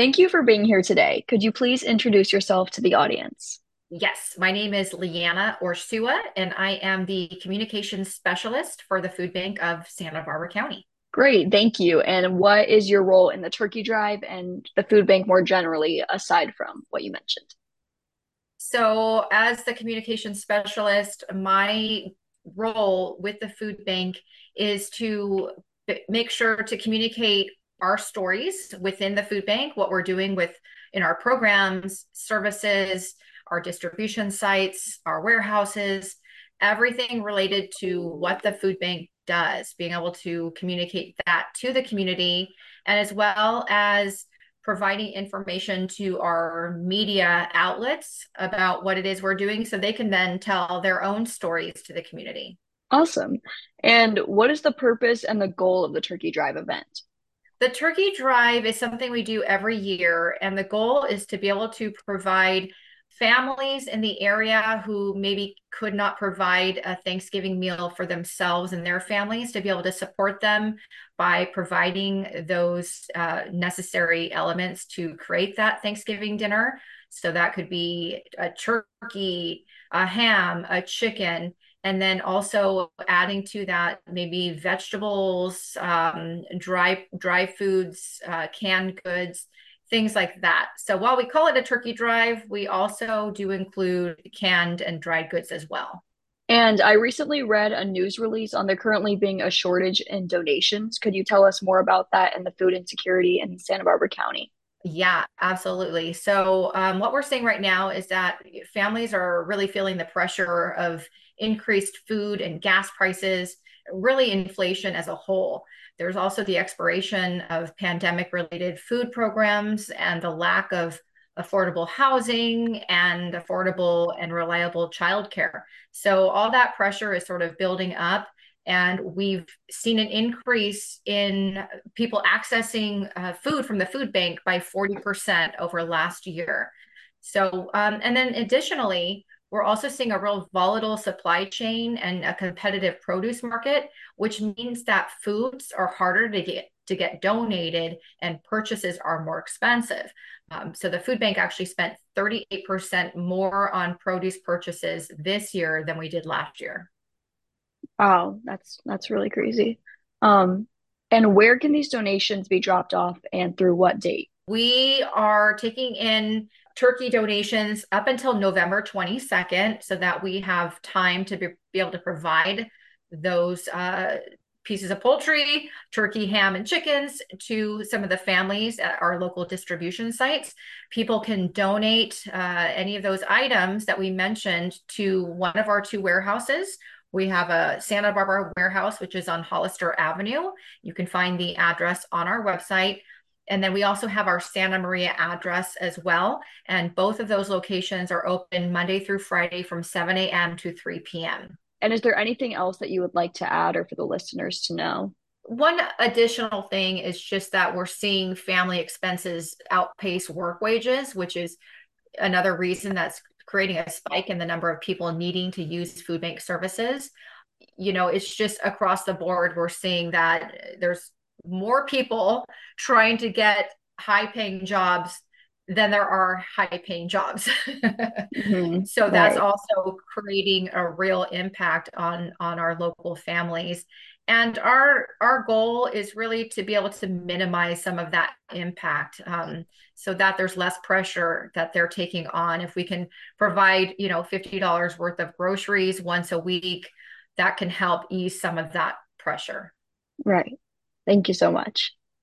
Thank you for being here today. Could you please introduce yourself to the audience? Yes, my name is Leanna Orsua, and I am the communications specialist for the Food Bank of Santa Barbara County. Great, thank you. And what is your role in the turkey drive and the food bank more generally, aside from what you mentioned? So, as the communications specialist, my role with the food bank is to make sure to communicate our stories within the food bank, what we're doing with in our programs, services, our distribution sites, our warehouses, everything related to what the food bank does, being able to communicate that to the community, and as well as providing information to our media outlets about what it is we're doing so they can then tell their own stories to the community. Awesome. And what is the purpose and the goal of the Turkey Drive event? The Turkey Drive is something we do every year, and the goal is to be able to provide families in the area who maybe could not provide a Thanksgiving meal for themselves and their families to be able to support them by providing those uh, necessary elements to create that Thanksgiving dinner. So that could be a turkey, a ham, a chicken, and then also adding to that maybe vegetables, um, dry dry foods, uh, canned goods things like that. So while we call it a turkey drive, we also do include canned and dried goods as well. And I recently read a news release on there currently being a shortage in donations. Could you tell us more about that and the food insecurity in Santa Barbara County? Yeah, absolutely. So, um, what we're seeing right now is that families are really feeling the pressure of increased food and gas prices, really inflation as a whole. There's also the expiration of pandemic related food programs and the lack of affordable housing and affordable and reliable childcare. So, all that pressure is sort of building up. And we've seen an increase in people accessing uh, food from the food bank by 40% over last year. So, um, and then additionally, we're also seeing a real volatile supply chain and a competitive produce market, which means that foods are harder to get to get donated and purchases are more expensive. Um, so the food bank actually spent 38% more on produce purchases this year than we did last year. Wow, that's that's really crazy. Um, and where can these donations be dropped off and through what date? We are taking in turkey donations up until November 22nd so that we have time to be, be able to provide those uh, pieces of poultry, turkey, ham, and chickens to some of the families at our local distribution sites. People can donate uh, any of those items that we mentioned to one of our two warehouses. We have a Santa Barbara warehouse, which is on Hollister Avenue. You can find the address on our website. And then we also have our Santa Maria address as well. And both of those locations are open Monday through Friday from 7 a.m. to 3 p.m. And is there anything else that you would like to add or for the listeners to know? One additional thing is just that we're seeing family expenses outpace work wages, which is another reason that's creating a spike in the number of people needing to use food bank services. You know, it's just across the board, we're seeing that there's more people trying to get high paying jobs than there are high paying jobs. mm-hmm. So that's right. also creating a real impact on on our local families. And our our goal is really to be able to minimize some of that impact, um, so that there's less pressure that they're taking on. If we can provide, you know, fifty dollars worth of groceries once a week, that can help ease some of that pressure. Right. Thank you so much.